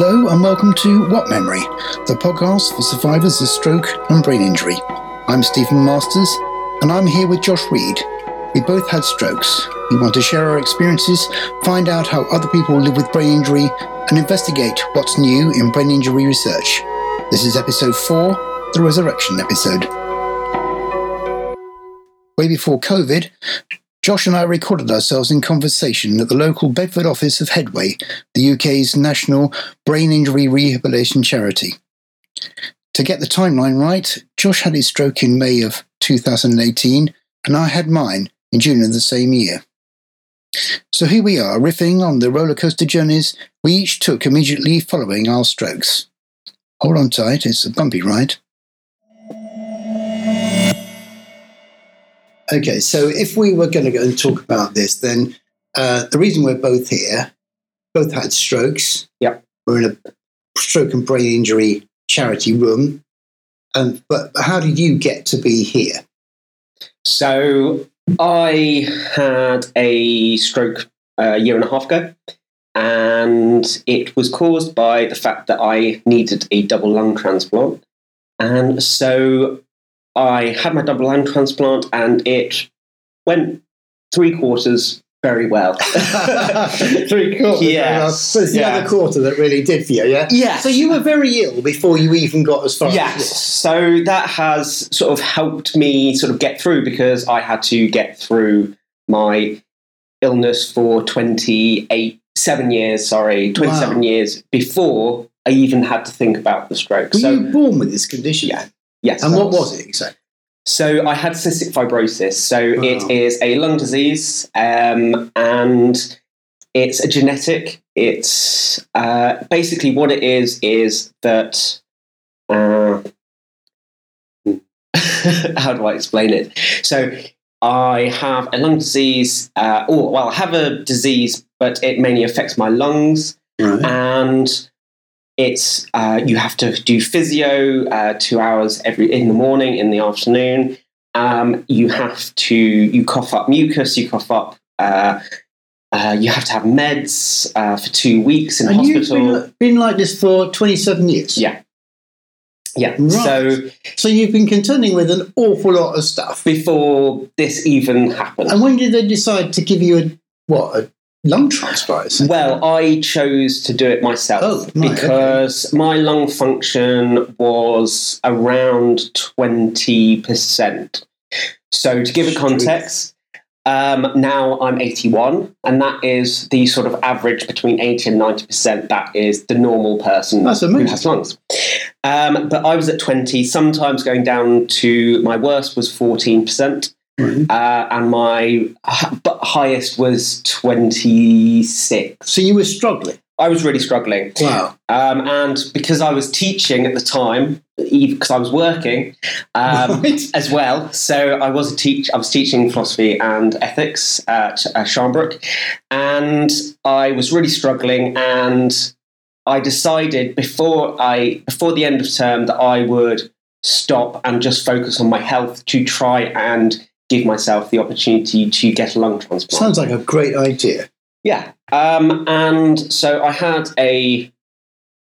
Hello and welcome to What Memory, the podcast for survivors of stroke and brain injury. I'm Stephen Masters and I'm here with Josh Reed. We both had strokes. We want to share our experiences, find out how other people live with brain injury, and investigate what's new in brain injury research. This is episode 4, the resurrection episode. Way before COVID, Josh and I recorded ourselves in conversation at the local Bedford office of Headway, the UK's national brain injury rehabilitation charity. To get the timeline right, Josh had his stroke in May of 2018, and I had mine in June of the same year. So here we are, riffing on the roller coaster journeys we each took immediately following our strokes. Hold on tight, it's a bumpy ride. Okay, so if we were going to go and talk about this, then uh, the reason we're both here, both had strokes. Yep. We're in a stroke and brain injury charity room. Um, but how did you get to be here? So I had a stroke a year and a half ago, and it was caused by the fact that I needed a double lung transplant. And so I had my double lung transplant, and it went three quarters very well. Three quarters. Yes. So it's the Yeah. other quarter that really did for you, yeah? Yeah. So you were very ill before you even got as far Yes. as this. So that has sort of helped me sort of get through because I had to get through my illness for 28, seven years, sorry, 27 Wow. years before I even had to think about the stroke. Were so, you born with this condition? Yeah. Yes. And what was it exactly? So I had cystic fibrosis. So it is a lung disease, um, and it's a genetic. It's uh, basically what it is is that. Uh, how do I explain it? So I have a lung disease, uh, or well, I have a disease, but it mainly affects my lungs Right. and it's uh, you have to do physio uh, two hours every in the morning in the afternoon um, you have to you cough up mucus you cough up uh, uh, you have to have meds uh, for two weeks in and you've hospital been, been like this for 27 years? Yeah. yeah Right. so So you've been contending with an awful lot of stuff. before this even happened And when did they decide to give you a, what, a lung transplant? essentially? Well, I chose to do it myself Oh, right, because my lung function was around 20%. So, to give it context, um, now I'm 81, and that is the sort of average between 80 and 90%. That is the normal person That's who has lungs. Um, but I was at 20, sometimes going down to my worst was 14% Right. uh, and my highest was 26. So you were struggling. I was really struggling. Wow. Um, and because I was teaching at the time, because I was working um, Right. as well, so I was a teach. I was teaching philosophy and ethics at uh, Sharnbrook, and I was really struggling. And I decided before I before the end of term that I would stop and just focus on my health to try and give myself the opportunity to get a lung transplant. Sounds like a great idea. Yeah. Um, and so I had a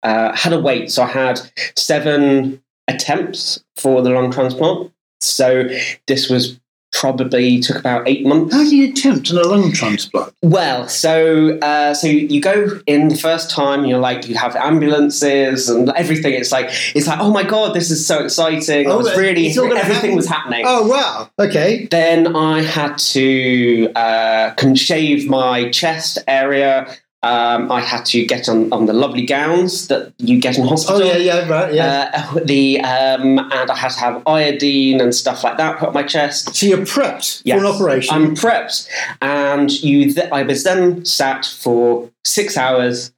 uh, had a wait. So I had seven attempts for the lung transplant. So this was probably took about eight months. How do you attempt on a lung transplant? Well, so uh, so you go in the first time. You're like you have ambulances and everything. It's like it's like oh my god, this is so exciting. I Oh, was really it's all gonna everything happen? was happening. Oh, wow. Okay. Then I had to uh, shave my chest area. Um, I had to get on, on the lovely gowns that you get in hospital. Oh, hospital. yeah, yeah, right, yeah. Uh, the um, and I had to have iodine and stuff like that put on my chest. so you're prepped Yes. for an operation. I'm prepped, and you. Th- I was then sat for six hours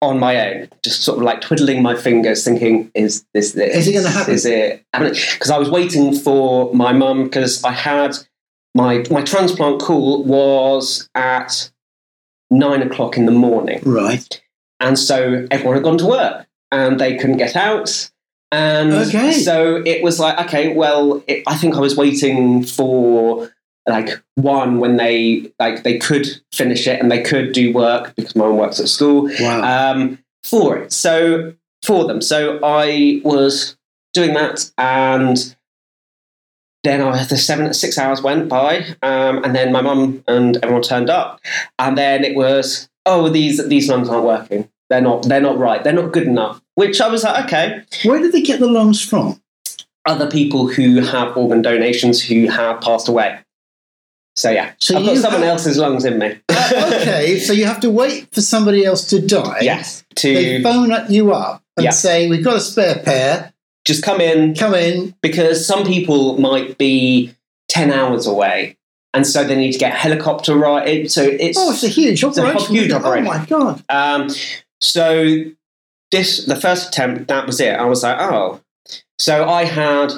on my own, just sort of like twiddling my fingers, thinking, "Is this this? Is it gonna happen? Is it?" Because I was waiting for my mum because I had my my transplant call was at nine o'clock in the morning. right. And so everyone had gone to work and they couldn't get out. And Okay. so it was like, okay, well, it, I think I was waiting for like one when they like they could finish it and they could do work because my mum works at school. Wow. Um, for it. So for them. So I was doing that and then I, the seven six hours went by, um, and then my mum and everyone turned up, and then it was oh these these lungs aren't working. They're not they're not right. They're not good enough. Which I was like okay. Where did they get the lungs from? Other people who have organ donations who have passed away. So yeah, So I've got someone have- else's lungs in me. okay, so you have to wait for somebody else to die. yes, They to phone you up and Yeah. say, We've got a spare pair, just come in come in. because some people might be ten hours away, and so they need to get helicopter right. So it's Oh, it's a huge a operation. huge Oh my God. Um, so this the first attempt that was it. I was like, oh. So I had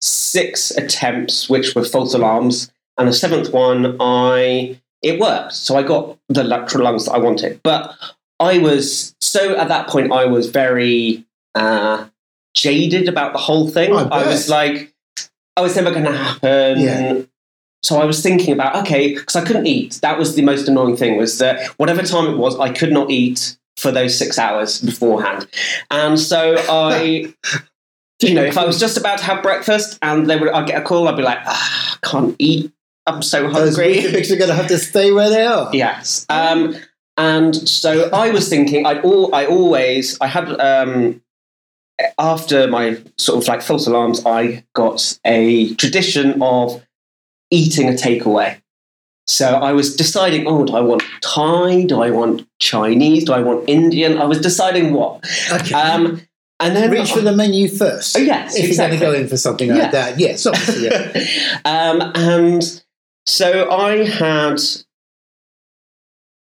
six attempts, which were false alarms, and the seventh one, I it worked. So I got the lateral lungs that I wanted, but I was so at that point I was very uh, jaded about the whole thing. I I, was like, oh, it's never going to happen. Yeah. So I was thinking about okay, because I couldn't eat. That was the most annoying thing was that whatever time it was, I could not eat for those six hours beforehand, and so I. You know, if I was just about to have breakfast and they would, I'd get a call, I'd be like, ah, I can't eat. I'm so Those hungry. Weetabix are going to have to stay where they are. Yes. Um, and so I was thinking, I all, I always, I had um, after my sort of like false alarms, I got a tradition of eating a takeaway. So I was deciding, oh, do I want Thai? Do I want Chinese? Do I want Indian? I was deciding what. Okay. Um, and then Reach for the menu first. Oh, yes, If exactly. you're going to go in for something like Yeah. that. Yes, obviously. Yeah. um, and so I had,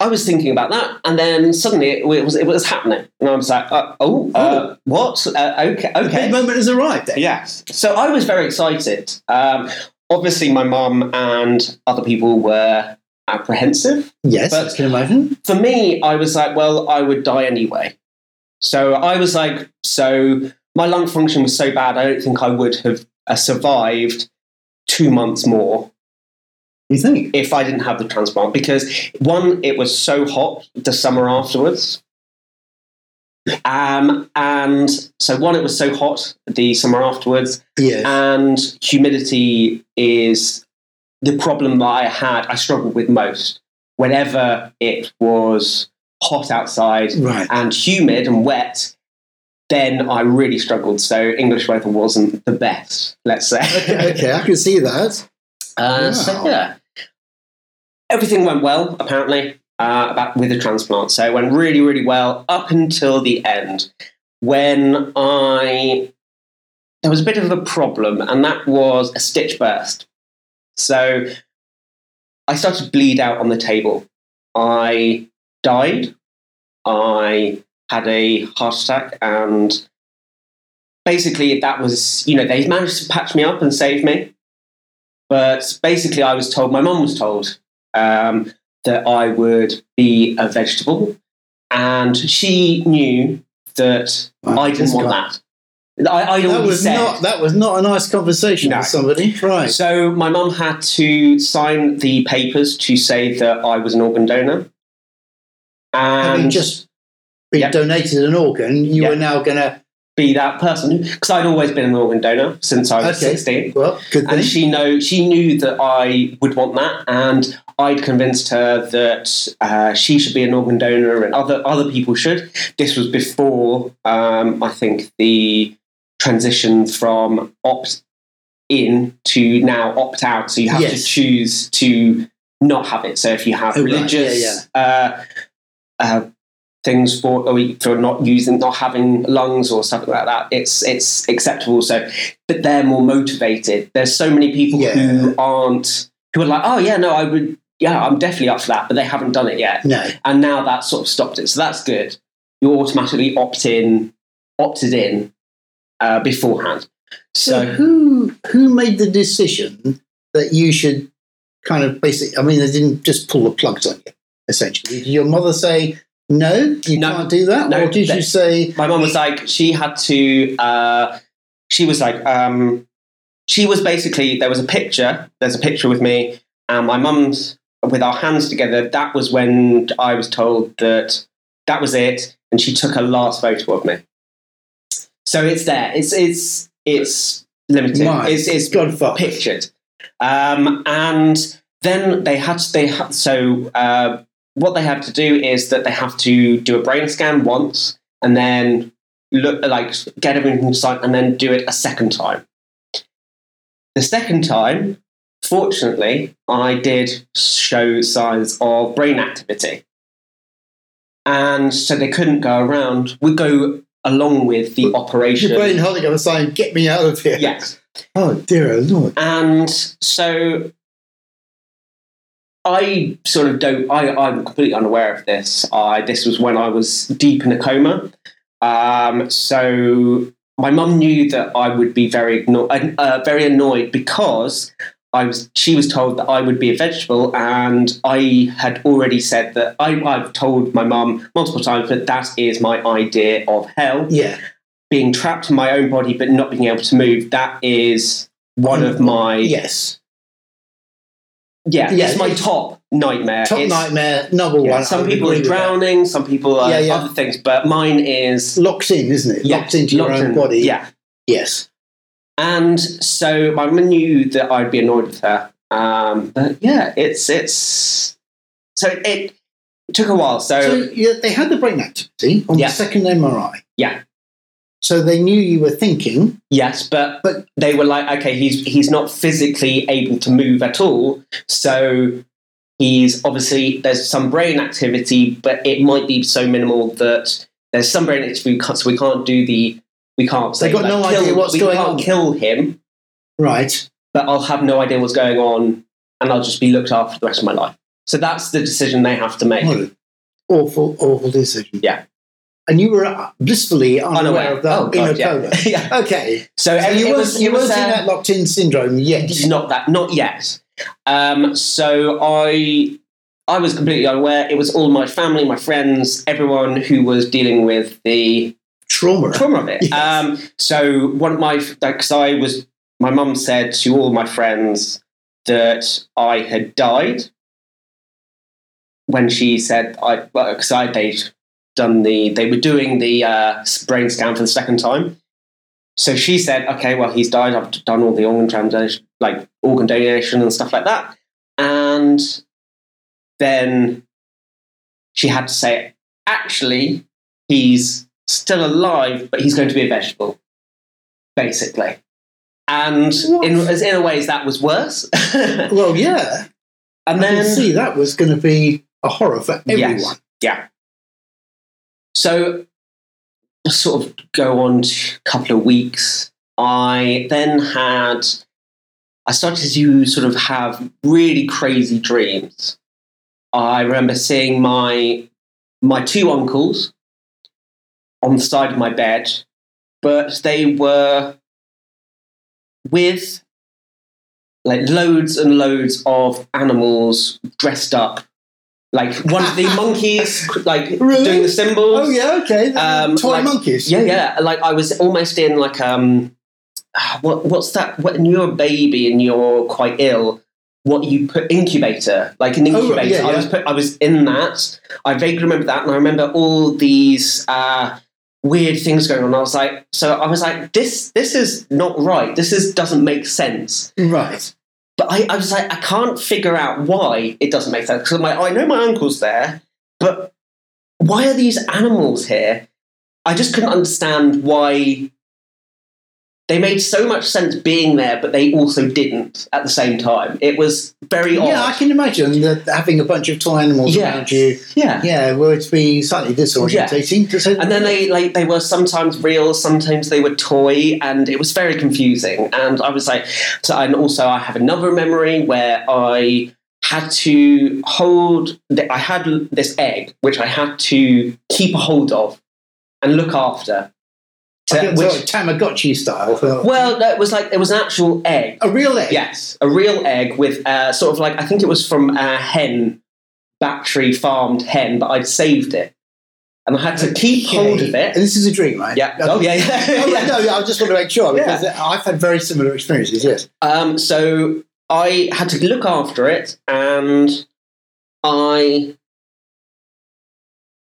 I was thinking about that, and then suddenly it was it was happening, and I was like, uh, oh, uh, what? Uh, okay, The big okay, moment has arrived then. yes. So I was very excited. Um, obviously, my mum and other people were apprehensive. Yes, But- I can imagine. For me, I was like, well, I would die anyway. So I was like, so my lung function was so bad, I don't think I would have uh, survived two months more You think? if I didn't have the transplant because one, it was so hot the summer afterwards. Um, and so one, it was so hot the summer afterwards, Yes. and humidity is the problem that I had. I struggled with most whenever it was hot outside right. and humid and wet. Then I really struggled. So English weather wasn't the best. Let's say. Okay, okay, I can see that. Uh, So yeah, everything went well apparently uh, about with the transplant. So it went really, really well up until the end when I there was a bit of a problem, and that was a stitch burst. So I started to bleed out on the table. I died. I had a heart attack, and basically that was you know they managed to patch me up and save me. But basically, I was told, my mum was told um, that I would be a vegetable. And she knew that I didn't want guy- that. I, I'd That was said. not that was not a nice conversation No. with somebody. Right. So my mum had to sign the papers to say that I was an organ donor. Having And just been Yeah. donated an organ, you Yeah. are now gonna be that person. Because I'd always been an organ donor since I was Okay. 16. well, good thing. and she know she knew that I would want that, and I'd convinced her that uh, she should be an organ donor, and other other people should. This was before um, I think the transition from opt in to now opt out. So you have to choose to not have it. So if you have Oh, right. Yeah, religious Uh, uh, things for or for not using not having lungs or something like that it's it's acceptable so but they're more motivated there's so many people Yeah. who aren't who are like oh yeah no i would yeah i'm definitely up for that but they haven't done it yet no. and now that sort of stopped it so that's good you automatically opt in opted in uh, beforehand So, so who who made the decision that you should kind of basically? I mean, they didn't just pull the plugs on you. Essentially, did your mother say no? You No. can't do that, No, or did you say my mum was like she had to uh, she was like um, she was basically there was a picture there's a picture with me and my mum's with our hands together that was when i was told that that was it and she took a last photo of me. So it's there. It's it's it's limited. Right. It's it's God pictured. Um, and then they had they had so uh, what they have to do is that they have to do a brain scan once and then look like get everything signed and then do it a second time. The second time, fortunately, I did show signs of brain activity. And so they couldn't go around. We go along with the operation. Your brain holding up a sign, get me out of here. Yes. Oh, dear Lord. And so I sort of don't, I, I'm completely unaware of this. I, this was when I was deep in a coma. Um, so my mum knew that I would be very, igno- uh, very annoyed because I was, she was told that I would be a vegetable, and I had already said that I, I've told my mum multiple times that that is my idea of hell Yeah. being trapped in my own body but not being able to move that is one of my Yes. Yeah, Yeah, it's my it's- top nightmare Top It's- nightmare, number yeah, one. Some people are drowning some people are Yeah, yeah. other things but mine is Locked in, isn't it? Locked into your locked own in. body. yeah Yes. and so my mum knew that I'd be annoyed with her um, but yeah it's it's so it, it took a while so, So yeah, they had the brain activity on the second MRI. Yeah. So they knew you were thinking. yes but But- they were like okay he's he's not physically able to move at all so he's obviously there's some brain activity but it might be so minimal that there's some brain activity so we can't do the we can't say They got like, no kill, idea what's we going can't on. kill him Right. but I'll have no idea what's going on and I'll just be looked after the rest of my life so that's the decision they have to make What an awful, awful decision. Yeah. And you were uh, blissfully unaware, unaware of that oh, in a yeah. coma. yeah Okay. so, So you, was, you weren't in uh, that locked in syndrome yet. Not that, not yet. Um, so I, I was completely unaware. It was all my family, my friends, everyone who was dealing with the Trauma. trauma of it. Yes. Um, so one of my, because I was, my mum said to all my friends that I had died when she said I, because I they'd done the, they were doing the uh, brain scan for the second time. So she said, okay, well, he's died. I've done all the organ translation, like organ donation and stuff like that. And then she had to say, actually, he's still alive, but he's going to be a vegetable, basically. And What? in, as in a ways, that was worse. Well, yeah. I can then, see that was going to be a horror for everyone. Yes. yeah. So, sort of go on to a couple of weeks. I then had, I started to sort of have really crazy dreams. I remember seeing my my two uncles on the side of my bed, but they were with like loads and loads of animals dressed up, like one of the monkeys, like Really? doing the cymbals. Oh, yeah, okay. Um, Toy like- monkeys. Yeah, yeah. Like I was almost in like um, what what's that? When you're a baby and you're quite ill, what you put incubator, like an Oh, incubator. right, yeah, I was put, I was in that. I vaguely remember that, and I remember all these uh, weird things going on. I was like, so I was like, this this is not right. This is doesn't make sense. Right. But I, I was like, I can't figure out why it doesn't make sense. Because oh, I know my uncle's there, but why are these animals here? I just couldn't understand why they made so much sense being there, but they also didn't at the same time. It was very odd. Yeah, I can imagine that having a bunch of toy animals Yeah. around you. yeah. Yeah, would be slightly disorientating. to say And then they like they were sometimes real, sometimes they were toy, and it was very confusing. And I was like, so and also I have another memory where I had to hold. I had this egg which I had to keep a hold of and look after. To- Like a which, Tamagotchi style. for- well, no, it was like it was an actual egg. a real egg. Yes, a real egg with uh, sort of like I think it was from a hen, battery farmed hen, but I'd saved it, and I had to keep Okay. hold of it. And this is a dream, right? Yeah. Oh, yeah. yeah. Oh, yeah. no, I just want to make sure because I've had very similar experiences. Yes. Um, so I had to look after it, and I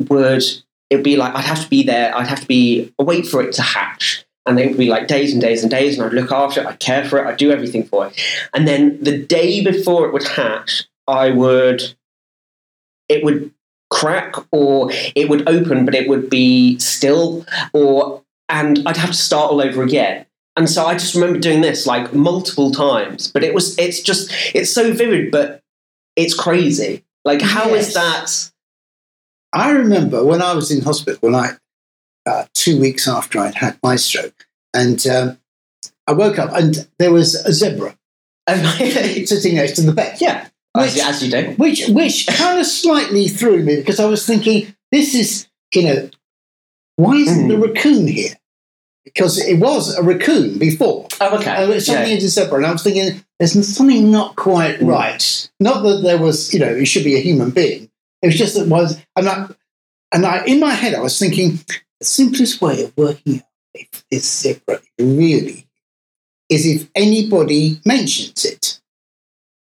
would it'd be like I'd have to be there. I'd have to be wait for it to hatch, and it would be like days and days and days, and I'd look after it, I'd care for it, I'd do everything for it, and then the day before it would hatch, I would it would crack or it would open, but it would be still, or and I'd have to start all over again. And so I just remember doing this like multiple times, but it was it's just it's so vivid, but it's crazy. Like how is Yes. that? I remember when I was in hospital, when I, uh, two weeks after I'd had my stroke, and um, I woke up and there was a zebra sitting next to the bed. yeah, as, Which- as you do. which which kind of slightly threw me because I was thinking, this is you know, why isn't Mm. the raccoon here? Because it was a raccoon before. Oh, okay. And it's something Yeah. into zebra, and I was thinking, there's something not quite Mm. right. Not that there was, you know, it should be a human being. It was just that it was, and I, and I, in my head, I was thinking, the simplest way of working out if this zebra really is if anybody mentions it.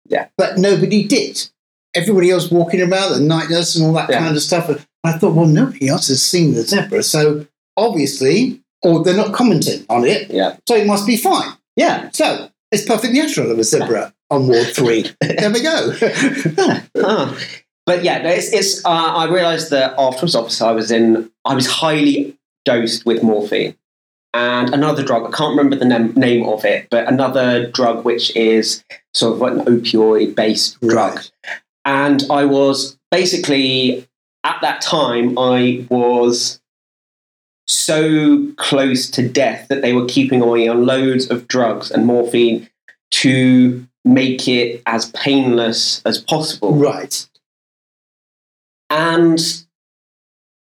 Yeah. But nobody did. Everybody else walking around, the night nurse and all that Yeah. kind of stuff. And I thought, well, nobody else has seen the zebra. So obviously, or they're not commenting on it. Yeah. So it must be fine. Yeah. So it's perfectly natural there was zebra on ward three. there we go. Ah. But yeah, it's, it's uh, I realised that afterwards, obviously, I was in, I was highly dosed with morphine and another drug. I can't remember the nam- name of it, but another drug which is sort of like an opioid-based drug. Right. And I was basically at that time, I was so close to death that they were keeping me on loads of drugs and morphine to make it as painless as possible. right. And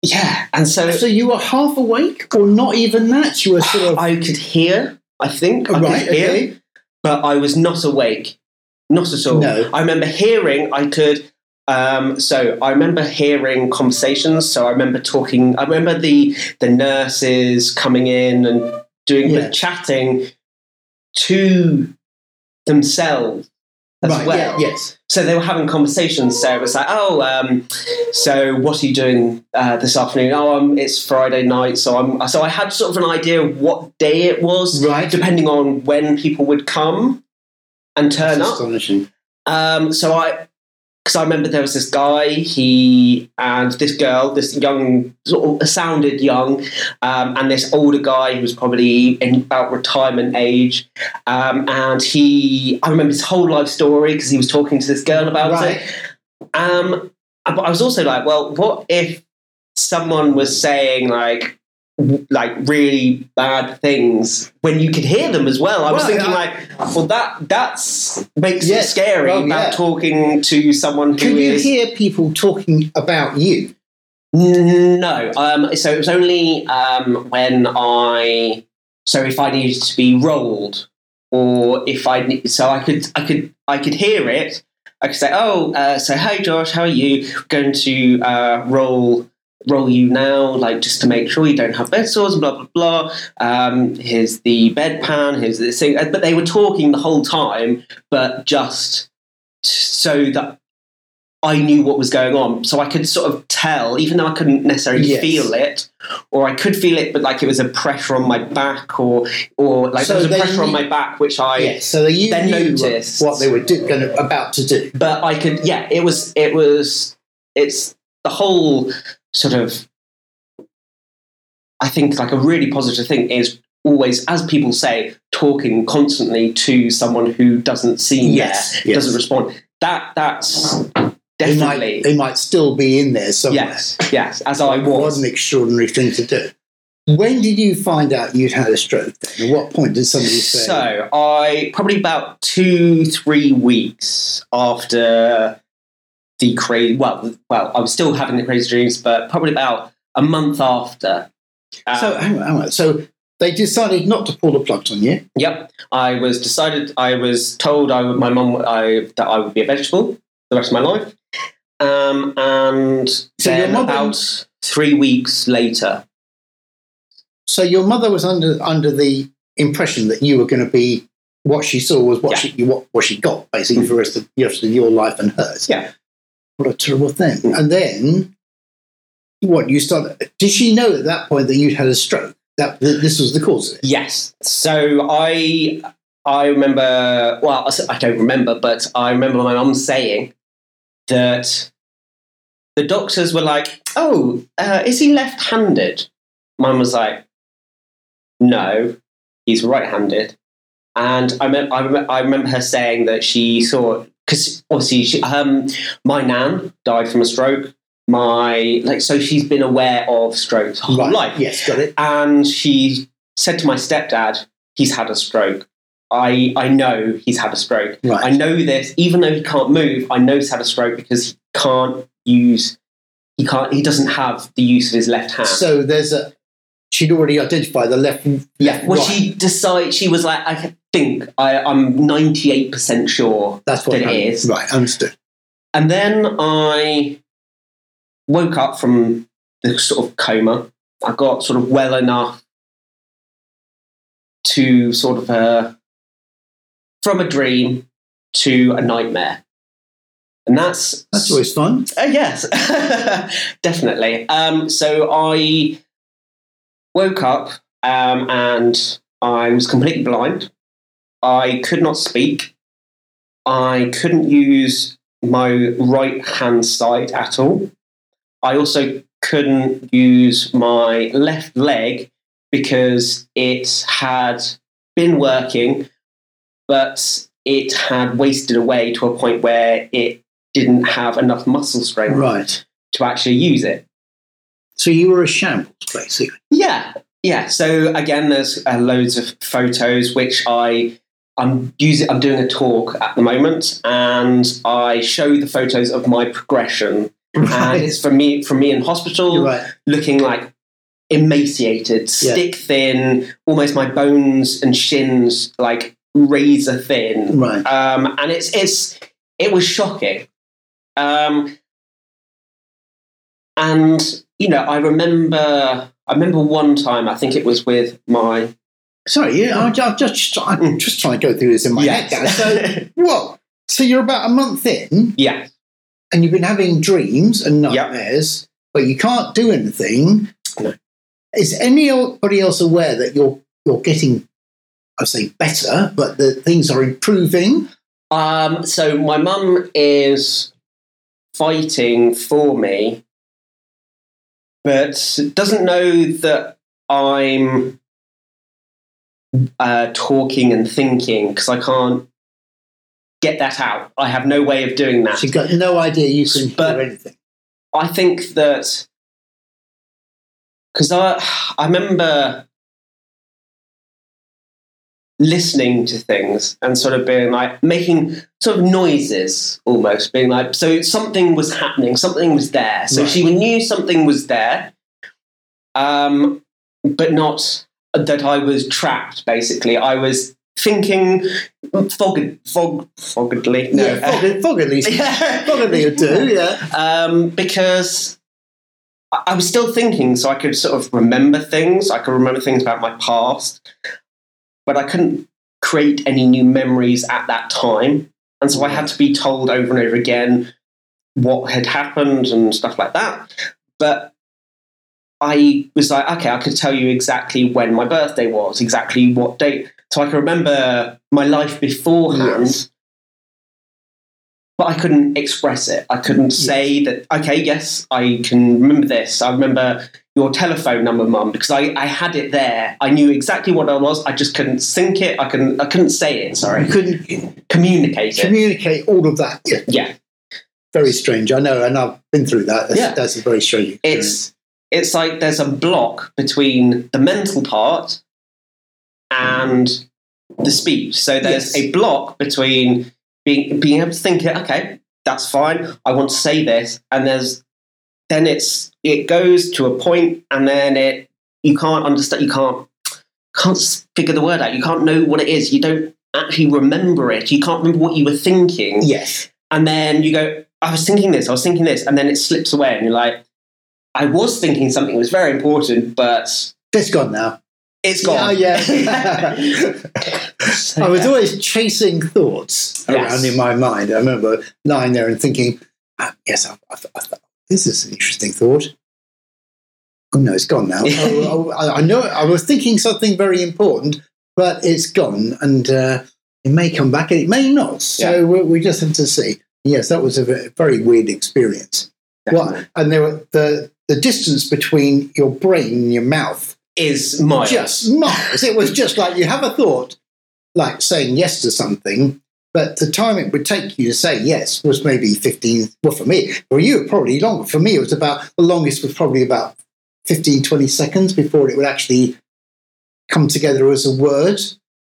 yeah, and so, So you were half awake, or not even that? You were sort of I could hear, I think, I right. could hear, Okay. but I was not awake. Not at all. No. I remember hearing, I could. Um, so I remember hearing conversations. So I remember talking. I remember the the nurses coming in and doing Yeah. the chatting to themselves as right. well. Yeah. Yes. So they were having conversations. So it was like, oh, um, so what are you doing uh, this afternoon? Oh, um, it's Friday night. So I'm. So I had sort of an idea of what day it was, Right. depending on when people would come and turn That's up. astonishing. Um, so I, because I remember there was this guy, he and this girl, this young, sort of sounded young, um, and this older guy who was probably in about retirement age. Um, and he, I remember his whole life story because he was talking to this girl about Right. it. Um, but I was also like, well, what if someone was saying like, like really bad things when you could hear them as well. I was Right, thinking I- like, well, that that's makes Yes, it scary well, about yeah. talking to someone who Could you is- hear people talking about you? no. Um, so it was only um, when I so if I needed to be rolled or if I so I could I could I could hear it. I could say, "Oh, uh, so hey Josh, how are you? Going to uh, roll roll you now, like just to make sure you don't have bed sores, blah blah blah. Um, here's the bedpan, here's this thing." Uh, But they were talking the whole time, but just so that I knew what was going on, so I could sort of tell, even though I couldn't necessarily Yes. feel it, or I could feel it, but like it was a pressure on my back, or or like So there was a they pressure on my back, which I yes. So you then knew noticed- what they were do, gonna, about to do. but I could, yeah, it was, it was, it's the whole sort of, I think like a really positive thing is always, as people say, talking constantly to someone who doesn't seem Yes, there, yes. doesn't respond. That that's They might, definitely they might still be in there somewhere. yes, yes. As I was, It was an extraordinary thing to do. When did you find out you'd had a stroke? Then? At what point did somebody say? So I probably about two, three weeks after the crazy. Well, well, I was still having the crazy dreams, but probably about a month after. Um, so hang on, hang on. So they decided not to pull the plug on you. Yep, I was decided. I was told I would, my mum I, that I would be a vegetable the rest of my life, um, and So then about three weeks later, So your mother was under under the impression that you were going to be what she saw was what Yeah. she what, what she got basically for the rest of, the rest of your life and hers. Yeah. What a terrible thing. Mm. And then what you started? Did she know at that point that you'd had a stroke? That, this was the cause of it. Yes. So I I remember. Well, i don't remember, but I remember my mum saying that the doctors were like, "Oh, uh, is he left-handed?" Mum was like, "No, he's right-handed." And I, mem- I, rem- I remember her saying that she saw because obviously she, um, my nan died from a stroke. My like so she's been aware of strokes her whole Right. life Yes, got it. and she said to my stepdad, "He's had a stroke. I I know he's had a stroke. Right. I know this, even though he can't move. I know he's had a stroke because he can't use. He can't. He doesn't have the use of his left hand. So there's a. She'd already identified the left. left well, right. she decided. She was like, I think I, I'm 98 percent sure That's what that it happened. is. Right, understood. And then I woke up from the sort of coma. I got sort of well enough to sort of a, from a dream to a nightmare. And that's That's always fun. uh, yes, definitely. Um, so I woke up um, and I was completely blind. I could not speak. I couldn't use my right hand side at all. I also couldn't use my left leg because it had been working, but it had wasted away to a point where it didn't have enough muscle strength Right. to actually use it. So you were a shambles, basically. Yeah, yeah. So again, there's uh, loads of photos which I I'm using. I'm doing a talk at the moment, and I show the photos of my progression, and it's from me from me in hospital, right. looking like emaciated, Yeah. stick thin, almost my bones and shins like razor thin. Right. um, and it's it's it was shocking. Um, and you know, I remember I remember one time I think it was with my Sorry, yeah, I'm ju- just, I'm just trying to go through this in my head. Now. So, what? So you're about a month in, yeah and you've been having dreams and Yep. nightmares, but you can't do anything. No. Is anybody else aware that you're you're getting, I say better, but that things are improving? Um, so my mum is fighting for me, but doesn't know that I'm uh, talking and thinking because I can't get that out. I have no way of doing that. She's got no idea you can But- anything. I think that because I I remember listening to things and sort of being like making sort of noises almost being like so something was happening something was there so Right. she knew something was there um but not that I was trapped basically I was thinking fog fog fogedly no foggedly. yeah, fog, fog at least. Would do, yeah. um, because I was still thinking, so I could sort of remember things. I could remember things about my past, but I couldn't create any new memories at that time. And so I had to be told over and over again what had happened and stuff like that. But I was like, okay, I could tell you exactly when my birthday was, exactly what date. So I can remember my life beforehand Yes. but I couldn't express it. I couldn't say that, okay, yes, I can remember this. I remember your telephone number, mum, because I, I had it there. I knew exactly what I was. I just couldn't sync it. I couldn't, I couldn't say it, sorry. couldn't Communicate it. communicate all of that. Yeah, Yeah. very strange. I know, and I've been through that. That's, Yeah. that's a very strange experience. It's, it's like there's a block between the mental part and the speech. So there's Yes. a block between being being able to think it, okay, that's fine. I want to say this, and there's then it's it goes to a point, and then it you can't understand, you can't can't figure the word out. You can't know what it is. You don't actually remember it. You can't remember what you were thinking, yes. and then you go, I was thinking this, I was thinking this, and then it slips away, and you're like, I was thinking something was very important, but It's gone now. it's gone. Yeah, yeah. So, I was yeah. always chasing thoughts Yes. around in my mind. I remember lying there and thinking, ah, yes, I, I, I thought, this is an interesting thought. Oh no, it's gone now. oh, oh, I I know. I was thinking something very important, but it's gone, and uh, it may come back, and it may not. So we, we just have to see. Yes, that was a very weird experience. Definitely. Well, and there were the the distance between your brain and your mouth Is miles. just miles. It was just like you have a thought, like saying yes to something, but the time it would take you to say yes was maybe 15. Well, for me, for you, probably longer. For me, it was about the longest was probably about 15, 20 seconds before it would actually come together as a word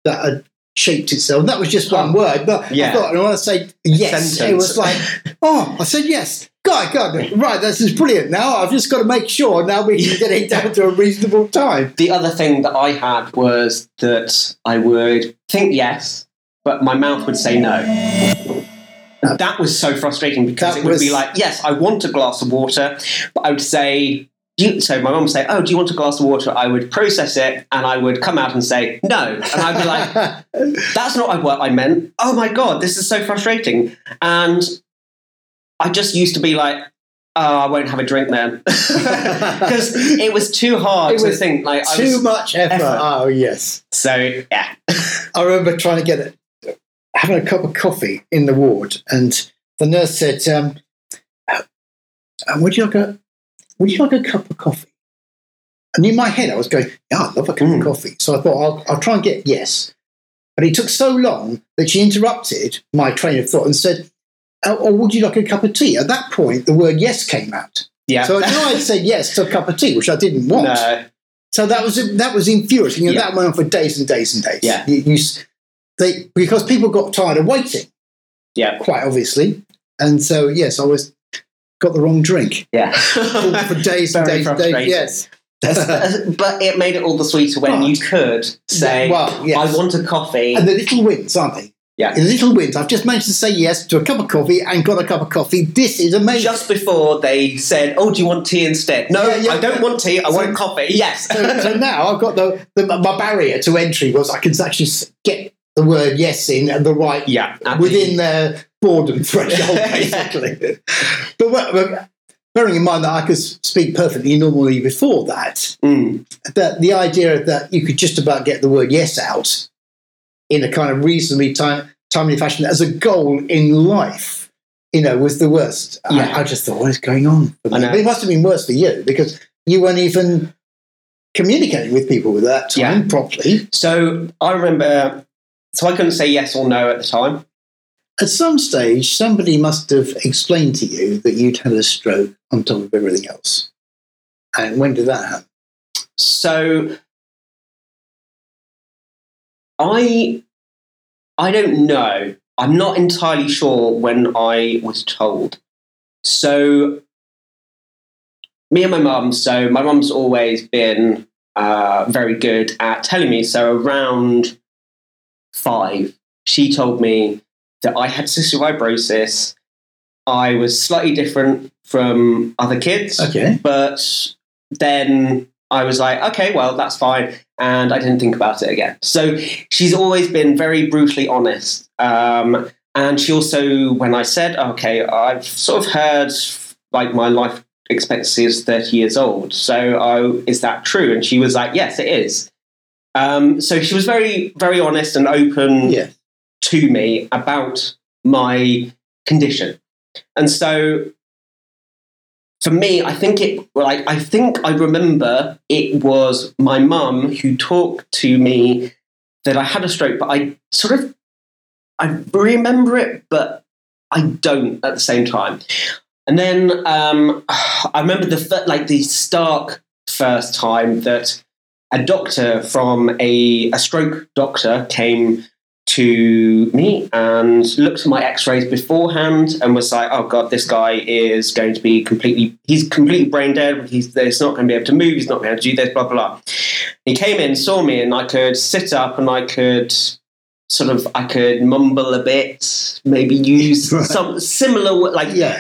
that had shaped itself. And that was just one oh. word, but Yeah. I thought, and when I say yes, it was like, oh, I said yes. God, God, right, this is brilliant. Now I've just got to make sure now we can get it down to a reasonable time. The other thing that I had was that I would think yes, but my mouth would say no. That was so frustrating because That it would was- be like, yes, I want a glass of water, but I would say, so my mum would say, oh, do you want a glass of water? I would process it and I would come out and say no. And I'd be like, that's not what I meant. Oh my God, this is so frustrating. And I just used to be like, oh, I won't have a drink then. Because it was too hard It to was think. Like, I Too was, much effort. effort. Oh, yes. So, yeah. I remember trying to get it, having a cup of coffee in the ward, and the nurse said, um, uh, "Would you like a Would you like a cup of coffee?" And in my head, I was going, "Yeah, I love a cup Mm. of coffee." So I thought, "I'll, I'll try and get yes." But it took so long that she interrupted my train of thought and said, "Oh, Oh, or would you like a cup of tea?" At that point, the word "yes" came out. Yeah. So I knew I'd said yes to a cup of tea, which I didn't want. no. So that was that was infuriating, and Yeah. that went on for days and days and days. Yeah. You- you they, because people got tired of waiting, Yeah. quite obviously, and so yes, I was got the wrong drink Yeah. for, for days and days and days. Yes, but it made it all the sweeter when you could say, well, yes. I want a coffee. and the little wins, aren't they? Yeah. the little wins. I've just managed to say yes to a cup of coffee and got a cup of coffee. This is amazing. just before they said, "Oh, do you want tea instead?" No, Yeah, yeah. I don't want tea. I So- want coffee. Yes. so, so now I've got the, the my barrier to entry was I can actually get the word yes in and the right yeah. within the- their boredom threshold, basically. but, but bearing in mind that I could speak perfectly normally before that, Mm, that the idea that you could just about get the word yes out in a kind of reasonably time, timely fashion as a goal in life, you know, was the worst. Yeah. I, I just thought, what is going on? I know. But it must have been worse for you because you weren't even communicating with people at that time Yeah. properly. So I remember. So I couldn't say yes or no at the time. At some stage, somebody must have explained to you that you'd had a stroke on top of everything else. And when did that happen? So I I don't know. I'm not entirely sure when I was told. So me and my mum, so my mum's always been uh, very good at telling me. So around five, she told me that I had cystic fibrosis. I was slightly different from other kids Okay. but then I was like, okay, well, that's fine. And I didn't think about it again. So she's always been very brutally honest. Um, and she also, when I said, okay, I've sort of heard like my life expectancy is 30 years old. So I, is that true? And she was like, yes, it is. Um, so she was very, very honest and open Yeah. to me about my condition. And so for me, I think it like I think I remember it was my mum who talked to me that I had a stroke, but I sort of I remember it, but I don't at the same time. And then um, I remember the like the stark first time that a doctor from a, a stroke doctor came to me and looked at my x-rays beforehand and was like oh god this guy is going to be completely he's completely brain dead he's, he's not going to be able to move he's not going to do this blah blah blah he came in saw me and i could sit up and i could sort of i could mumble a bit maybe use Right. some similar like Yeah.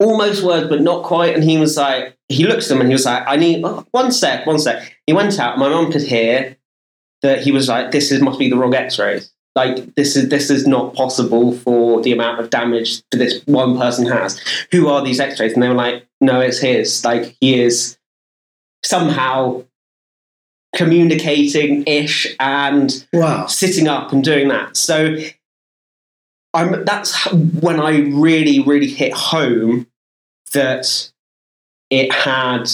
almost words, but not quite. And he was like, he looked at them and he was like, I need oh, one sec, one sec. He went out. My mum could hear that he was like, this is must be the wrong X-rays. Like this is this is not possible for the amount of damage that this one person has. Who are these X-rays? And they were like, no, it's his. Like he is somehow communicating ish and Wow. sitting up and doing that. So I'm, that's when I really, really hit home that it had,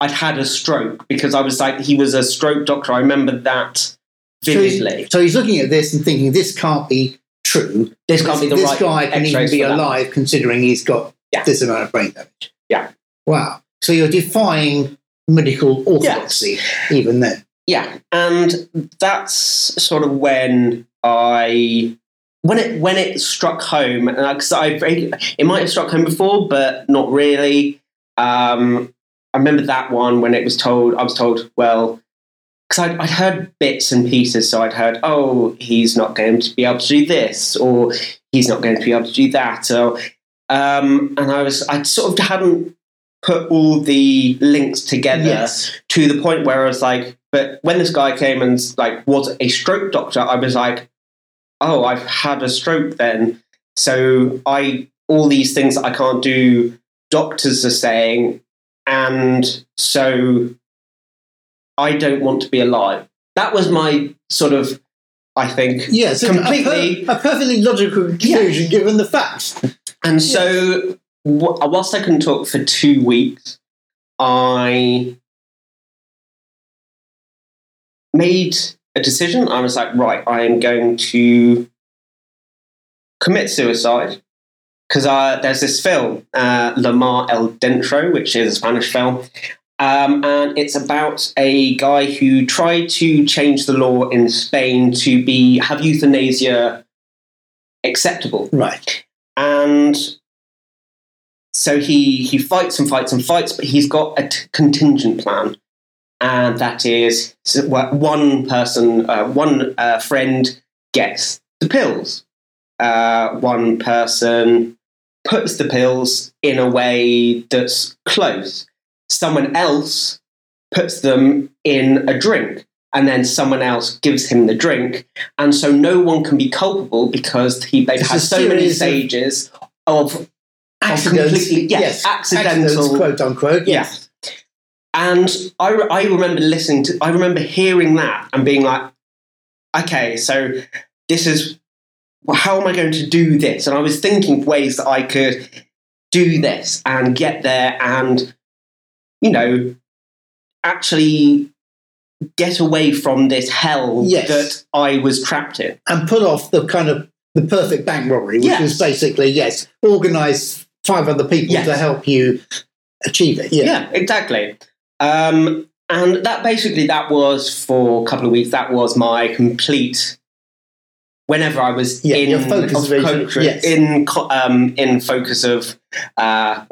I'd had a stroke because I was like, he was a stroke doctor. I remember that So he's, so he's looking at this and thinking this can't be true. This can't be the this right guy can even be for that. alive considering he's got Yeah. this amount of brain damage. Yeah. Wow. So you're defying medical orthodoxy even then. Yeah, and that's sort of when I when it when it struck home, because I it might have struck home before, but not really. Um, I remember that one when it was told. I was told, well, because I'd, I'd heard bits and pieces, so I'd heard, oh, he's not going to be able to do this, or he's not going to be able to do that, or um, and I was I sort of hadn't put all the links together Yes. to the point where I was like, but when this guy came and like was a stroke doctor, I was like, oh, I've had a stroke then. So I all these things I can't do, doctors are saying, and so I don't want to be alive. That was my sort of, I think, Yes, a- Completely- A, per- a perfectly logical conclusion given the facts. And so, wh- whilst I couldn't talk for two weeks, I made a decision. I was like, right, I am going to commit suicide because uh, there's this film, uh, La Mar Adentro, which is a Spanish film. Um, and it's about a guy who tried to change the law in Spain to be have euthanasia acceptable. Right. and so he he fights and fights and fights, but he's got a t- contingent plan, and that is so one person, uh, one uh, friend gets the pills, uh, one person puts the pills in a way that's close, someone else puts them in a drink. And then someone else gives him the drink, and so no one can be culpable because he they've It's had so many of- stages of Accidents. completely- yes, accidental- Accidents, quote unquote. Yes. And I, I remember listening to, I remember hearing that and being like, okay, so this is, well, how am I going to do this? And I was thinking of ways that I could do this and get there and, you know, actually get away from this hell Yes. that I was trapped in. And put off the kind of the perfect bank robbery, which Yes. is basically, yes, organise five other people Yes. to help you achieve it. Yeah. Yeah, exactly. Um, and that basically that was for a couple of weeks. That was my complete. Whenever I was Yeah, in focus of yes. in um, in focus of uh,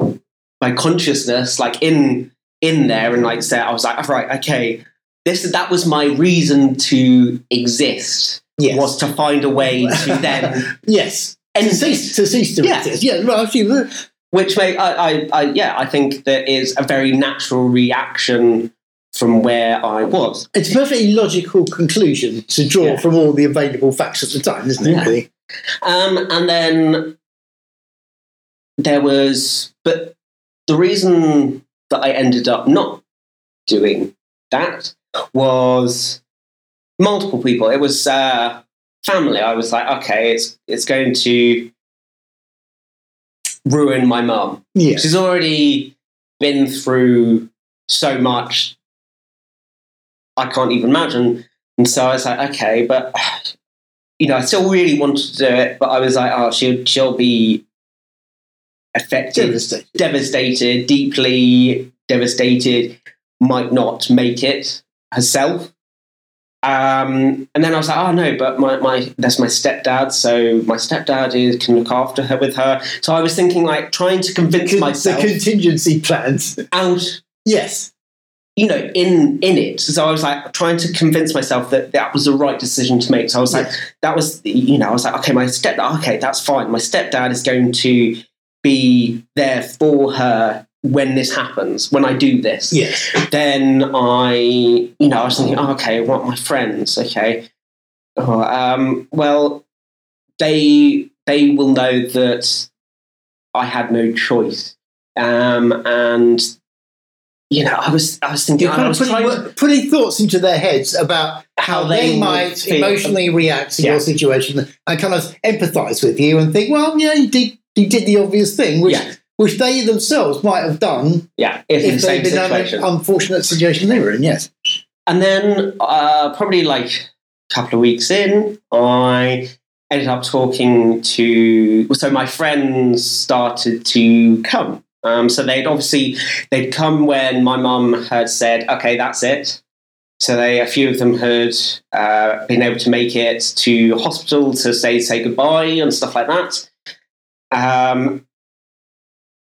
my consciousness, like in in there, and like say, I was like, right, okay, this that was my reason to exist Yes. was to find a way to then yes. To cease, to cease to Yeah. exist. Yeah, well, actually, which may I, I, I yeah I think that is a very natural reaction from where I was. it's a perfectly logical conclusion to draw Yeah. from all the available facts at the time, isn't it? Yeah. really? Um, and then there was, but the reason that I ended up not doing that was multiple people. It was uh, family. I was like, okay, it's it's going to ruin my mum. Yeah. She's already been through so much. I can't even imagine. And so I was like, okay, but you know, I still really wanted to do it, but I was like, oh, she'll she'll be affected, Devastating. devastated, deeply devastated, might not make it herself. Um, and then I was like, oh no, but my, my that's my stepdad, so my stepdad is can look after her with her. So I was thinking like trying to convince Con- myself The contingency plans. out Yes. you know, in in it. So I was like trying to convince myself that that was the right decision to make. So I was like, that was, you know, I was like, okay, my stepdad, okay, that's fine. My stepdad is going to be there for her when this happens, when I do this. Yes. Then I, you know, I was thinking, oh, okay, I want my friends, okay. Oh, um, well, they they will know that I had no choice, um, and you know, I was I was thinking I was putting, to, putting thoughts into their heads about how, how they, would might emotionally react to Yeah. your situation and kind of empathise with you and think, well, yeah, you did you did the obvious thing, which Yeah. which they themselves might have done yeah, if, if they'd been in an unfortunate situation they were in. Yes. And then, uh, probably like a couple of weeks in, I ended up talking to. So my friends started to come. Um, so they'd obviously they'd come when my mum had said, "Okay, that's it." So they, a few of them had uh, been able to make it to hospital to say say goodbye and stuff like that. Um,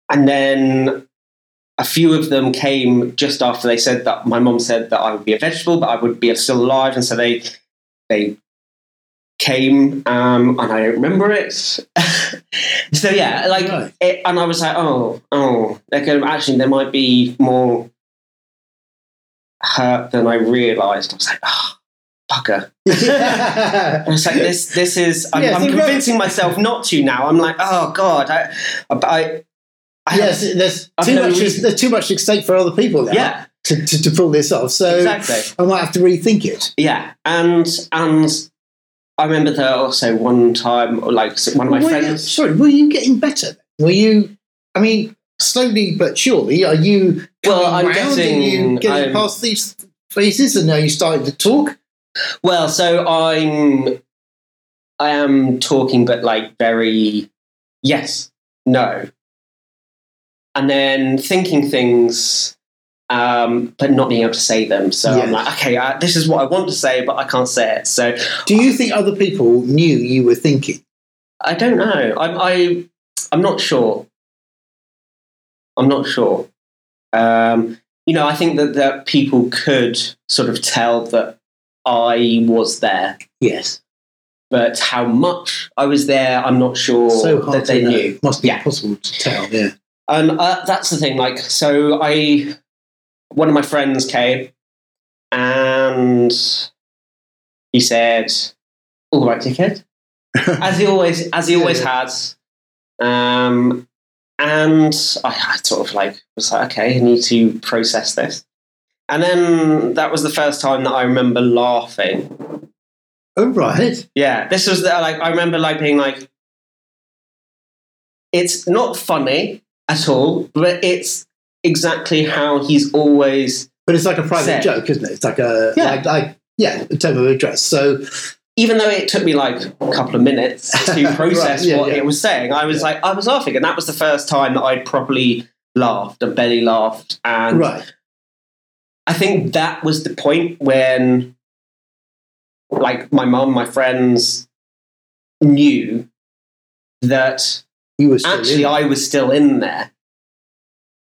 and then a few of them came just after they said that my mom said that I would be a vegetable, but I would be still alive, and so they they came, um, and I don't remember it. so yeah, like, it, and I was like, oh, oh, they're going actually there might be more hurt than I realised. I was like, oh, fucker. I was like, this, this is. I'm, Yeah, I'm convincing myself not to now. I'm like, oh god, I, I, I yes, there's I've too no much. reason- There's too much at stake for other people now yeah, to, to, to pull this off. So exactly. I might have to rethink it. Yeah, and and I remember that also one time, like one of my Were you- friends. sorry, were you getting better? Were you? I mean, slowly but surely, are you? Well, I'm? Getting- you getting I'm- past these phases, and now you starting to talk. Well, so I'm, I am talking, but like very yes, no, and then thinking things, um, but not being able to say them. So I'm like, okay, I, this is what I want to say, but I can't say it. So Do you think other people knew you were thinking? I don't know. I'm I I'm not sure. I'm not sure. Um, you know, I think that that people could sort of tell that I was there, Yes. but how much I was there, I'm not sure so hard that they know. knew. Must be Yeah. impossible to tell. Yeah. And uh, that's the thing. Like, so I, one of my friends came, and he said, "All right, dickhead," as he always, as he always has. Um, and I, I sort of like was like, okay, I need to process this. And then that was the first time that I remember laughing. oh right. Yeah, this was the, like I remember like being like, it's not funny at all, but it's exactly how he's always. But it's like a private Said. joke, isn't it? It's like a Yeah. like, like yeah, a term of address. So Even though it took me like a couple of minutes to Right, process yeah, what yeah. it was saying, I was Yeah. like, I was laughing, and that was the first time that I'd properly laughed and belly laughed, and right. I think that was the point when, like, my mum, my friends knew that actually. I was still in there.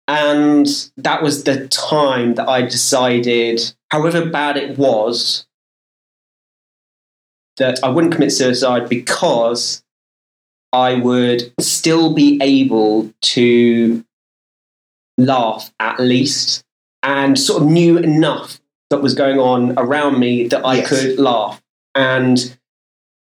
And that was the time that I decided, however bad it was, that I wouldn't commit suicide because I would still be able to laugh at least and sort of knew enough that was going on around me that I Yes. could laugh. And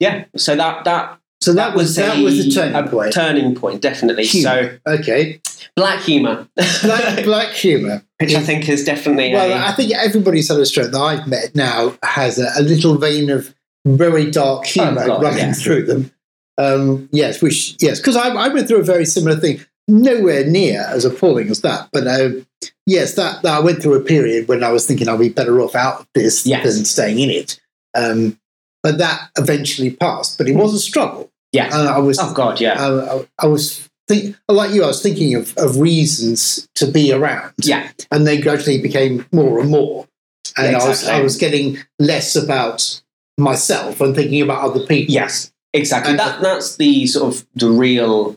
yeah, so that that so that was that was the a- turning a point. turning point, definitely. Humour. Okay. Black humor, Black black humour. which I think is definitely Well, a, I think everybody's had a stroke that I've met now has a, a little vein of very dark humour Oh, running yeah. through them. Um, yes, which yes, because I, I went through a very similar thing, nowhere near as appalling as that, but uh, yes, that, that I went through a period when I was thinking I'll be better off out of this Yes. than staying in it. Um, but that eventually passed. But it was a struggle. yeah. Uh, I was oh God, yeah, I, I, I was think like you. I was thinking of, of reasons to be around yeah, and they gradually became more and more. And Yeah, I, was. I was getting less about myself and thinking about other people. yes, exactly. And- that that's the sort of the real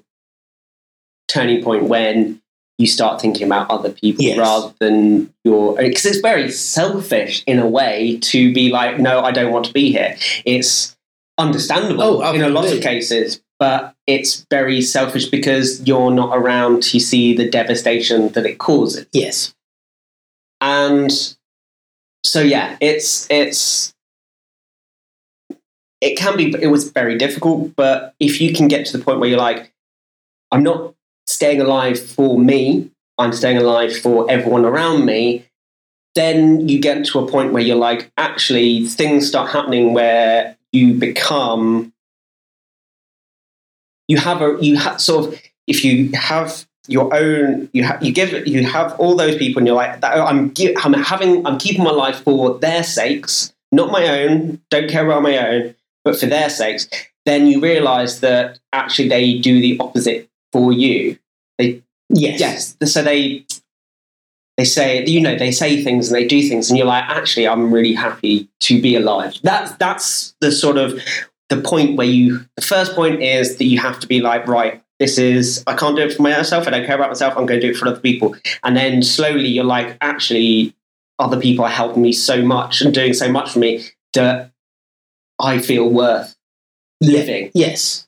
turning point when you start thinking about other people Yes. rather than your because it's very selfish in a way to be like, no, I don't want to be here. It's understandable Oh, in a lot of cases, but it's very selfish because you're not around to see the devastation that it causes. Yes. and so yeah it's it's it can be it was very difficult but if you can get to the point where you're like i'm not staying alive for me I'm staying alive for everyone around me, then you get to a point where you're like, actually, things start happening where you become, you have a, you have sort of, if you have your own, you have, you give, you have all those people, and you're like, I'm, I'm having, I'm keeping my life for their sakes, not my own. Don't care about my own, but for their sakes. Then you realise that actually they do the opposite for you. They Yes. yes so they they say you know they say things and they do things and you're like actually i'm really happy to be alive that's that's the sort of the point where you the first point is that you have to be like right this is i can't do it for myself i don't care about myself i'm going to do it for other people and then slowly you're like actually other people are helping me so much and doing so much for me that i feel worth living Yes.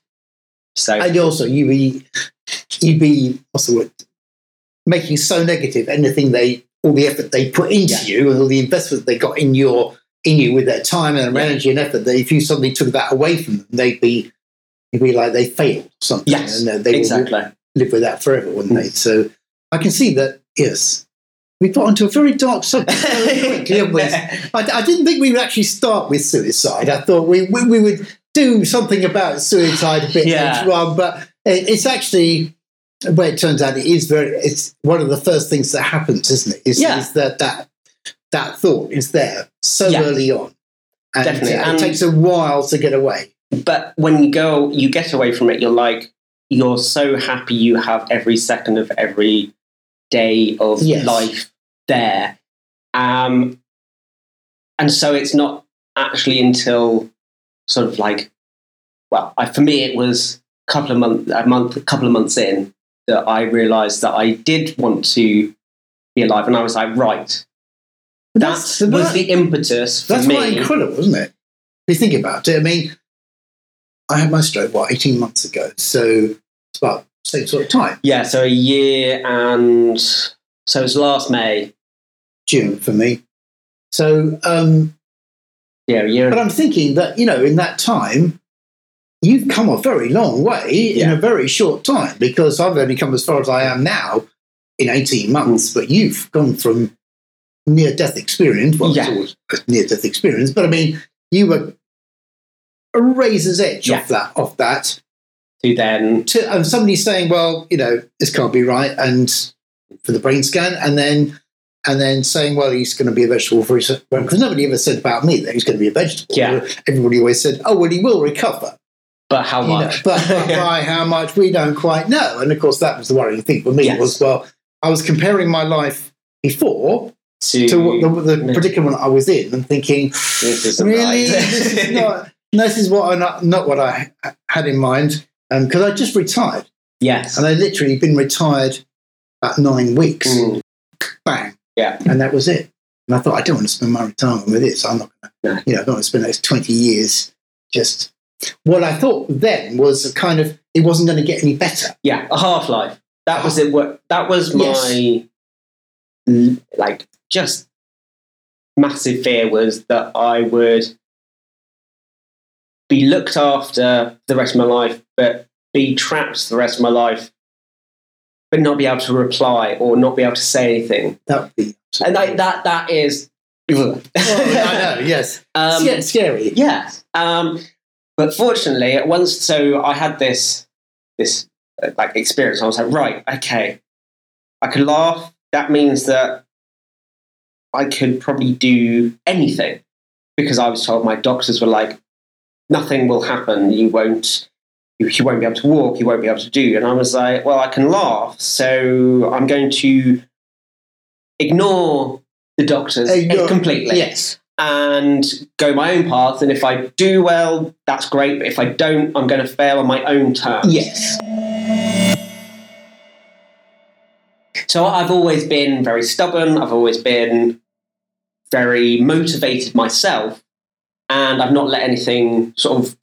so And also, you you'd be, what's the word? Making so negative anything they, all the effort they put into Yeah. you and all the investment they got in your, in you with their time and Yeah. energy and effort, that if you suddenly took that away from them, they'd be, it'd be like they failed something. yes And uh, they would exactly live with that forever, wouldn't they? So I can see that, yes. We got onto a very dark subject quickly. I, I didn't think we would actually start with suicide. I thought we, we, we would do something about suicide a bit Yeah. later on, but it's actually, well, it turns out it is very, it's one of the first things that happens, isn't it? Is, Yeah. is that, that that thought is there so Yeah. early on. And Definitely. it And- takes a while to get away. but when you go you get away from it you're like you're so happy you have every second of every day of Yes. life there um and so it's not actually until sort of like well I, for me it was couple of months a month a couple of months in that i realized that i did want to be alive and i was like right But that that's- was that- the impetus for That's me quite incredible, isn't it? If you think about it, I mean, I had my stroke, what, 18 months ago. So it's about same sort of time, Yeah, so a year and so it was last May. June for me. So, um, Yeah, a year. but I'm thinking that, you know, in that time, you've come a very long way in a very short time because I've only come as far as I am now in 18 months, Mm. but you've gone from near death experience, well, Yeah. it's always a near death experience, but I mean, you were a razor's edge Yeah. off that, off that to then to and somebody saying, "Well, you know, this can't be right," and for the brain scan, and then and then saying, "Well, he's going to be a vegetable for his," because nobody ever said about me that he's going to be a vegetable. Yeah. everybody always said, "Oh, well, he will recover," but how you know, much? but, but by how much we don't quite know. And of course, that was the worrying thing for me Yes. was, well, I was comparing my life before to, to what the, the predicament I was in, and thinking, this really, right. this is not. This is what I not, not what I had in mind because I just retired. yes. And I'd literally been retired about nine weeks. Mm, Bang. Yeah. And that was it. And I thought, I don't want to spend my retirement with this. I'm not going to, No. you know, I don't want to spend those 20 years just. What I thought then was a kind of, it wasn't going to get any better. yeah, a half life. That was it. What that was my l- like just massive fear was that I would be looked after the rest of my life, but be trapped the rest of my life, but not be able to reply or not be able to say anything. That would be. And I, that that is. Well, I know, yes. Um, scary. yeah. Um, but fortunately, at once so I had this this uh, like experience. I was like, right, okay, I could laugh. That means that I could probably do anything because I was told my doctors were like, nothing will happen. You won't. You, you won't be able to walk. You won't be able to do. And I was like, well, I can laugh. So I'm going to ignore the doctors Ignore- completely Yes. And go my own path. And if I do well, that's great. But if I don't, I'm going to fail on my own terms. Yes. So I've always been very stubborn. I've always been very motivated myself. And I've not let anything sort of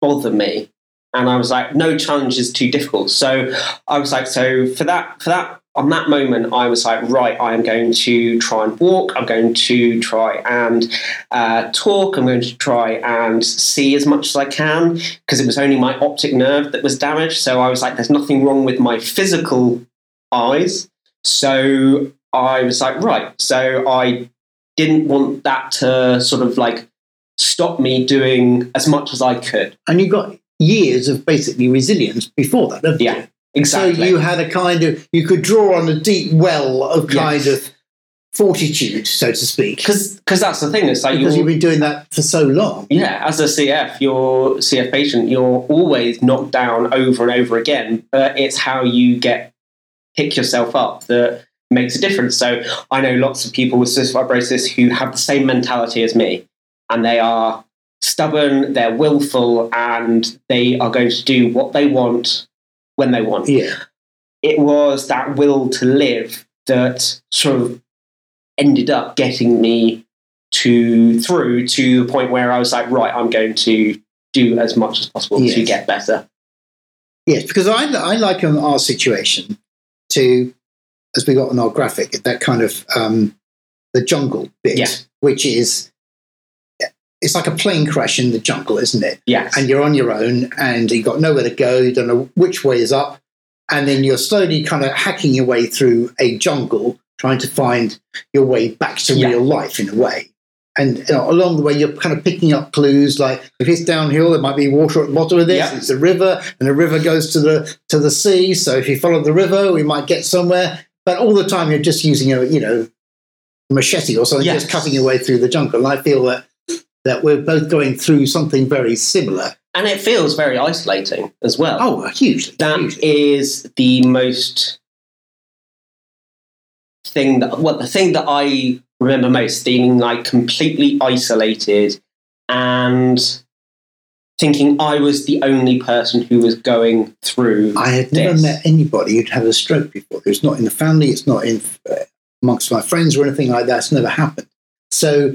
bother me. And I was like, no challenge is too difficult. So I was like, so for that, for that, on that moment, I was like, right, I am going to try and walk. I'm going to try and uh, talk. I'm going to try and see as much as I can because it was only my optic nerve that was damaged. So I was like, there's nothing wrong with my physical eyes. So I was like, right. So I didn't want that to sort of like stop me doing as much as I could. And you got years of basically resilience before that, Yeah, you? Exactly. So you had a kind of, you could draw on a deep well of kind Yes. of fortitude, so to speak. because that's the thing. It's like Because you've been doing that for so long. yeah, as a CF, you're CF patient. You're always knocked down over and over again. But it's how you get pick yourself up that makes a difference. So I know lots of people with cystic fibrosis who have the same mentality as me, and they are stubborn, they're willful, and they are going to do what they want when they want. Yeah. it was that will to live that sort of ended up getting me to through to the point where I was like, right, I'm going to do as much as possible to get better. Yes, because I, I like um, our situation to, as we got on our graphic, that kind of um, the jungle bit, Yeah. which is, it's like a plane crash in the jungle, isn't it? Yes. and you're on your own and you've got nowhere to go, you don't know which way is up, and then you're slowly kind of hacking your way through a jungle, trying to find your way back to Yeah. real life in a way. And you know, along the way, you're kind of picking up clues like if it's downhill, there might be water at the bottom of this. Yeah. It's a river, and the river goes to the to the sea. So if you follow the river, we might get somewhere. But all the time, you're just using a you know machete or something, Yes. just cutting your way through the jungle. And I feel that that we're both going through something very similar. and it feels very isolating as well. Oh, hugely. That hugely. is the most thing that well the thing that I remember most being like completely isolated and thinking I was the only person who was going through I had never this. met anybody who'd had a stroke before. It's not in the family. It's not in uh, amongst my friends or anything like that. It's never happened. So,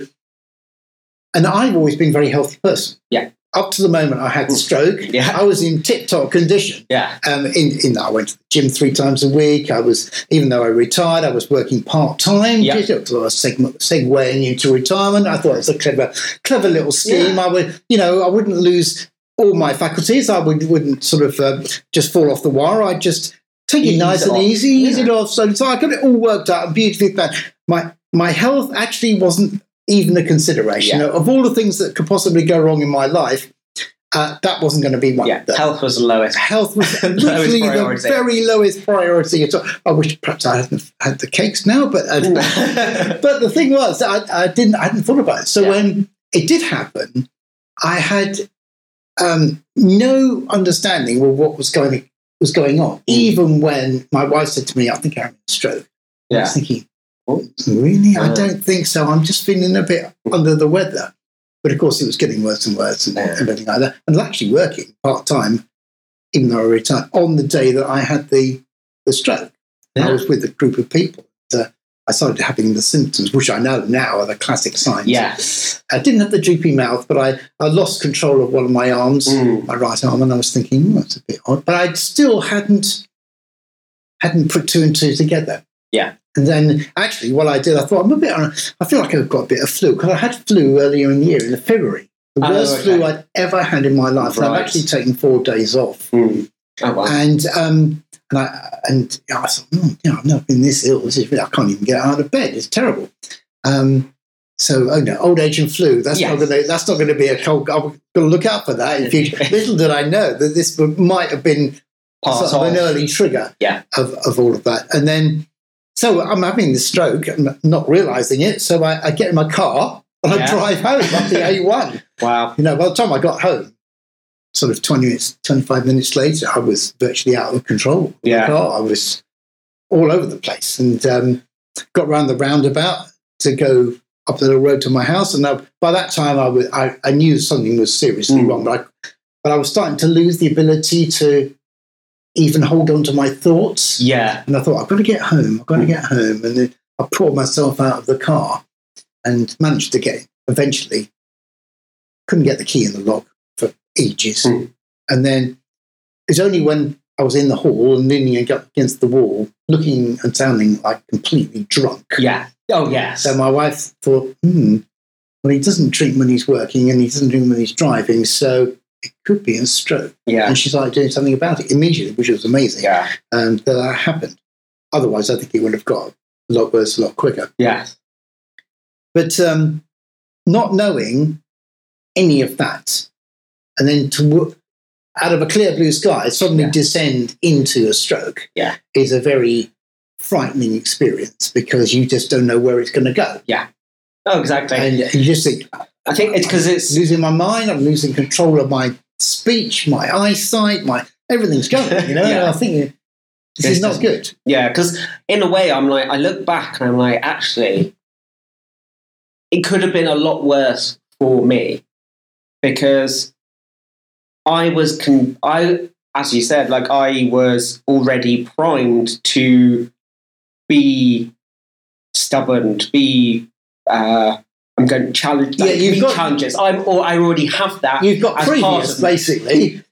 and I've always been a very healthy person. Yeah. Up to the moment I had the stroke, Yeah. I was in tip-top condition. yeah Um, in, in that I went to the gym three times a week. I was, even though I retired, I was working part time. Yeah. Sort of segueing into retirement. I thought it was a clever, clever little scheme. I would, you know, I wouldn't lose all my faculties. I would, wouldn't sort of uh, just fall off the wire. I'd just take it Ease nice it and off. easy, ease it off. So, so I got it all worked out and beautifully planned. My my health actually wasn't even a consideration. Yeah. Of all the things that could possibly go wrong in my life, uh, that wasn't going to be one. yeah health was the lowest health was literally the very lowest priority. at all. I wish perhaps I hadn't had the cakes now, but uh, but the thing was, I, I didn't I hadn't thought about it. So Yeah. when it did happen, I had um, no understanding of what was going was going on. Even when my wife said to me, "I think I'm having a stroke," I was thinking, "Oh, really? I Uh. don't think so. I'm just feeling a bit under the weather." But of course, it was getting worse and worse and Yeah. everything like that. And I was actually working part time, even though I retired, on the day that I had the, the stroke. I was with a group of people. Uh, I started having the symptoms, which I know now are the classic signs. yeah I didn't have the droopy mouth, but I, I lost control of one of my arms, Mm. my right arm, and I was thinking, hmm, that's a bit odd. But I still hadn't hadn't put two and two together. Yeah. And then actually, what I did, I thought I'm a bit. I feel like I've got a bit of flu because I had flu earlier in the year in February, the Oh, worst okay. flu I'd ever had in my life. And I've actually taken four days off. Mm. oh wow And um, and I and I thought, oh, you know, I've never been this ill. This is really, I can't even get out of bed. It's terrible. Um, so, oh no, old age and flu. That's not Yes. going to. That's not going to be a cold. I'm going to look out for that in future. Little did I know that this might have been sort of an early trigger Yeah. of, of all of that. And then, so I'm having the stroke, and not realizing it. So I, I get in my car and I drive home up the A1. wow You know, by the time I got home, sort of 20 minutes, 25 minutes later, I was virtually out of control. Yeah. I was all over the place and um, got around the roundabout to go up the little road to my house. And I, by that time, I, was, I, I knew something was seriously Mm. wrong, but I, but I was starting to lose the ability to even hold on to my thoughts. yeah And I thought, I've got to get home. I've got to get home. And then I pulled myself out of the car and managed to get eventually. Couldn't get the key in the lock for ages. Hmm. And then it's only when I was in the hall and leaning ag- against the wall, looking and sounding like completely drunk. yeah oh yes So my wife thought, hmm, well, he doesn't drink when he's working and he doesn't drink when he's driving. So it could be a stroke. yeah And she started doing something about it immediately, which was amazing yeah and that that happened. Otherwise, I think it would have got a lot worse a lot quicker. Yes. But um, not knowing any of that, and then to w- out of a clear blue sky suddenly Yeah. descend into a stroke, Yeah. is a very frightening experience because you just don't know where it's going to go, Yeah. Oh, exactly. and you just think, I think it's because it's losing my mind, I'm losing control of my speech, my eyesight, my everything's going. You know, Yeah. and I think this This is not good. Yeah, because in a way, I'm like, I look back and I'm like, actually, it could have been a lot worse for me because I was, con- I, as you said, like I was already primed to be stubborn, to be, uh, I'm going to challenge, That. Yeah, you've got- challenges. I'm, or I already have that. You've got previous, basically.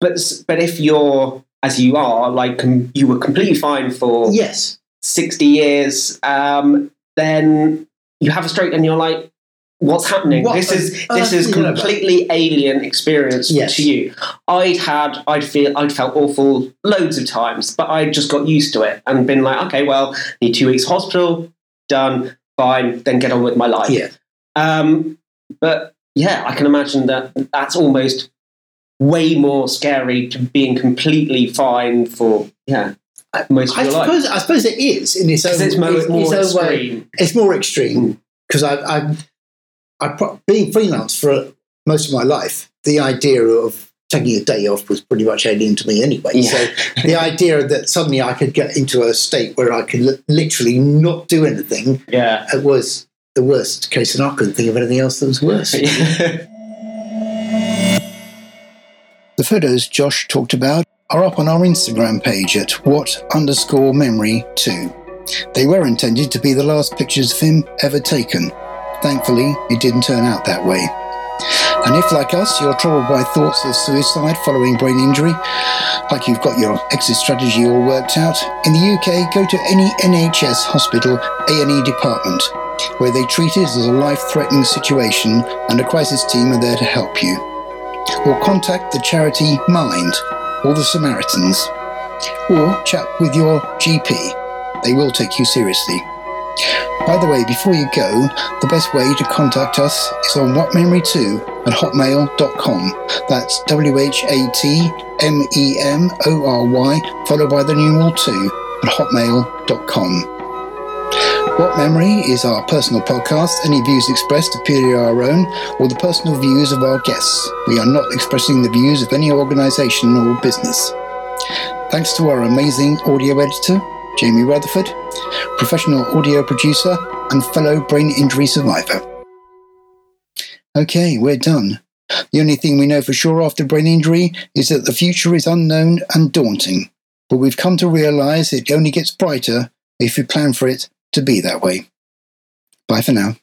But, but if you're, as you are, like you were completely fine for Yes. 60 years, um, then you have a stroke and you're like, what's happening? What this is this is completely alien experience Yes. to you. I'd had I'd feel I'd felt awful loads of times, but I just got used to it and been like, okay, well, need two weeks hospital, done, fine, then get on with my life. Yeah. Um, but yeah, I can imagine that that's almost way more scary to being completely fine for yeah most of I your life. suppose, I suppose it is in its own, it's mo- its more own way. extreme. It's more Mm. extreme because I, I, I, pro- being freelance for most of my life, the idea of taking a day off was pretty much alien to me anyway. Yeah. So the idea that suddenly I could get into a state where I could li- literally not do anything Yeah. it was the worst case, and I couldn't think of anything else that was worse. The photos Josh talked about are up on our Instagram page at what underscore memory 2. They were intended to be the last pictures of him ever taken. Thankfully, it didn't turn out that way. And if, like us, you're troubled by thoughts of suicide following brain injury, like you've got your exit strategy all worked out, in the UK, go to any NHS hospital A&E department, where they treat it as a life-threatening situation and a crisis team are there to help you or contact the charity Mind or the Samaritans, or chat with your GP. They will take you seriously. By the way, before you go, the best way to contact us is on whatmemory2 at hotmail.com. That's W H A T M E M O R Y, followed by the numeral 2 at hotmail.com. What Memory is our personal podcast. Any views expressed are purely our own or the personal views of our guests. We are not expressing the views of any organisation or business. Thanks to our amazing audio editor, Jamie Rutherford, professional audio producer, and fellow brain injury survivor. Okay, we're done. The only thing we know for sure after brain injury is that the future is unknown and daunting, but we've come to realise it only gets brighter if we plan for it to be that way. Bye for now.